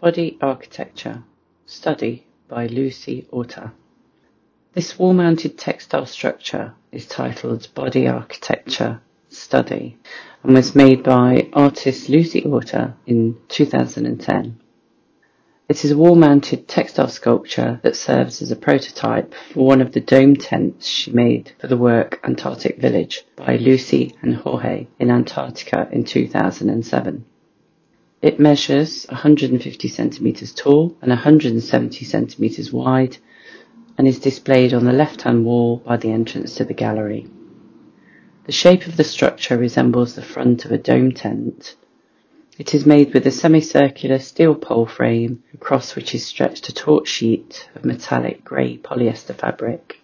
Body Architecture Study by Lucy Orta. This wall-mounted textile structure is titled Body Architecture Study and was made by artist Lucy Orta in 2010. It is a wall-mounted textile sculpture that serves as a prototype for one of the dome tents she made for the work Antarctic Village by Lucy and Jorge in Antarctica in 2007. It measures 150 centimeters tall and 170 centimeters wide and is displayed on the left-hand wall by the entrance to the gallery. The shape of the structure resembles the front of a dome tent it is made with a semicircular steel pole frame across which is stretched a taut sheet of metallic grey polyester fabric.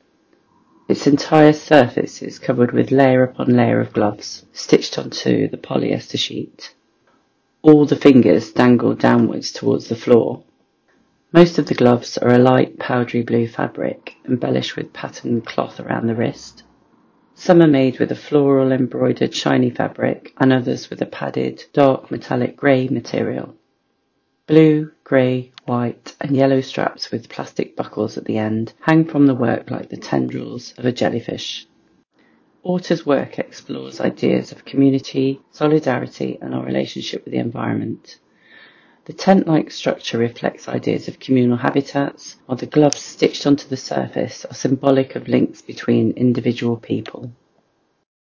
Its entire surface is covered with layer upon layer of gloves stitched onto the polyester sheet. All the fingers dangle downwards towards the floor. Most of the gloves are a light powdery blue fabric embellished with patterned cloth around the wrist. Some are made with a floral embroidered shiny fabric and others with a padded dark metallic grey material. Blue, grey, white and yellow straps with plastic buckles at the end hang from the work like the tendrils of a jellyfish. Orta's work explores ideas of community, solidarity and our relationship with the environment. The tent-like structure reflects ideas of communal habitats, while the gloves stitched onto the surface are symbolic of links between individual people.